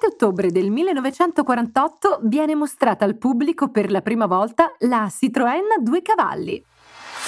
Il 7 ottobre del 1948 viene mostrata al pubblico per la prima volta la Citroën Due Cavalli.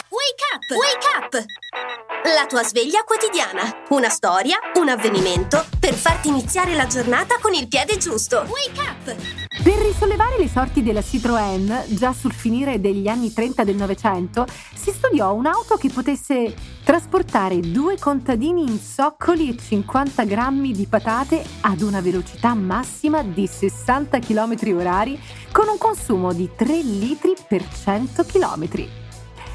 Wake up! Wake up! La tua sveglia quotidiana. Una storia, un avvenimento per farti iniziare la giornata con il piede giusto. Wake up! Per risollevare le sorti della Citroën, già sul finire degli anni 30 del Novecento, si studiò un'auto che potesse trasportare due contadini in zoccoli e 50 grammi di patate ad una velocità massima di 60 km h con un consumo di 3 litri per 100 km.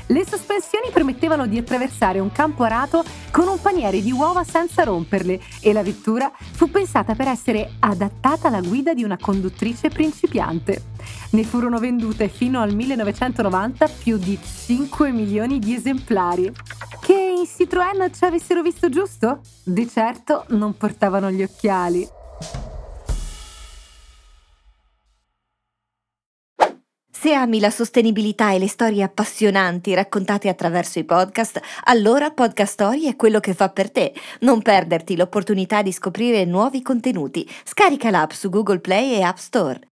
Le sospensioni permettevano di attraversare un campo arato con un paniere di uova senza romperle e la vettura fu pensata per essere adattata alla guida di una conduttrice principiante. Ne furono vendute fino al 1990 più di 5 milioni di esemplari. Che in Citroën ci avessero visto giusto? Di certo non portavano gli occhiali. Se ami la sostenibilità e le storie appassionanti raccontate attraverso i podcast, allora Podcast Story è quello che fa per te. Non perderti l'opportunità di scoprire nuovi contenuti. Scarica l'app su Google Play e App Store.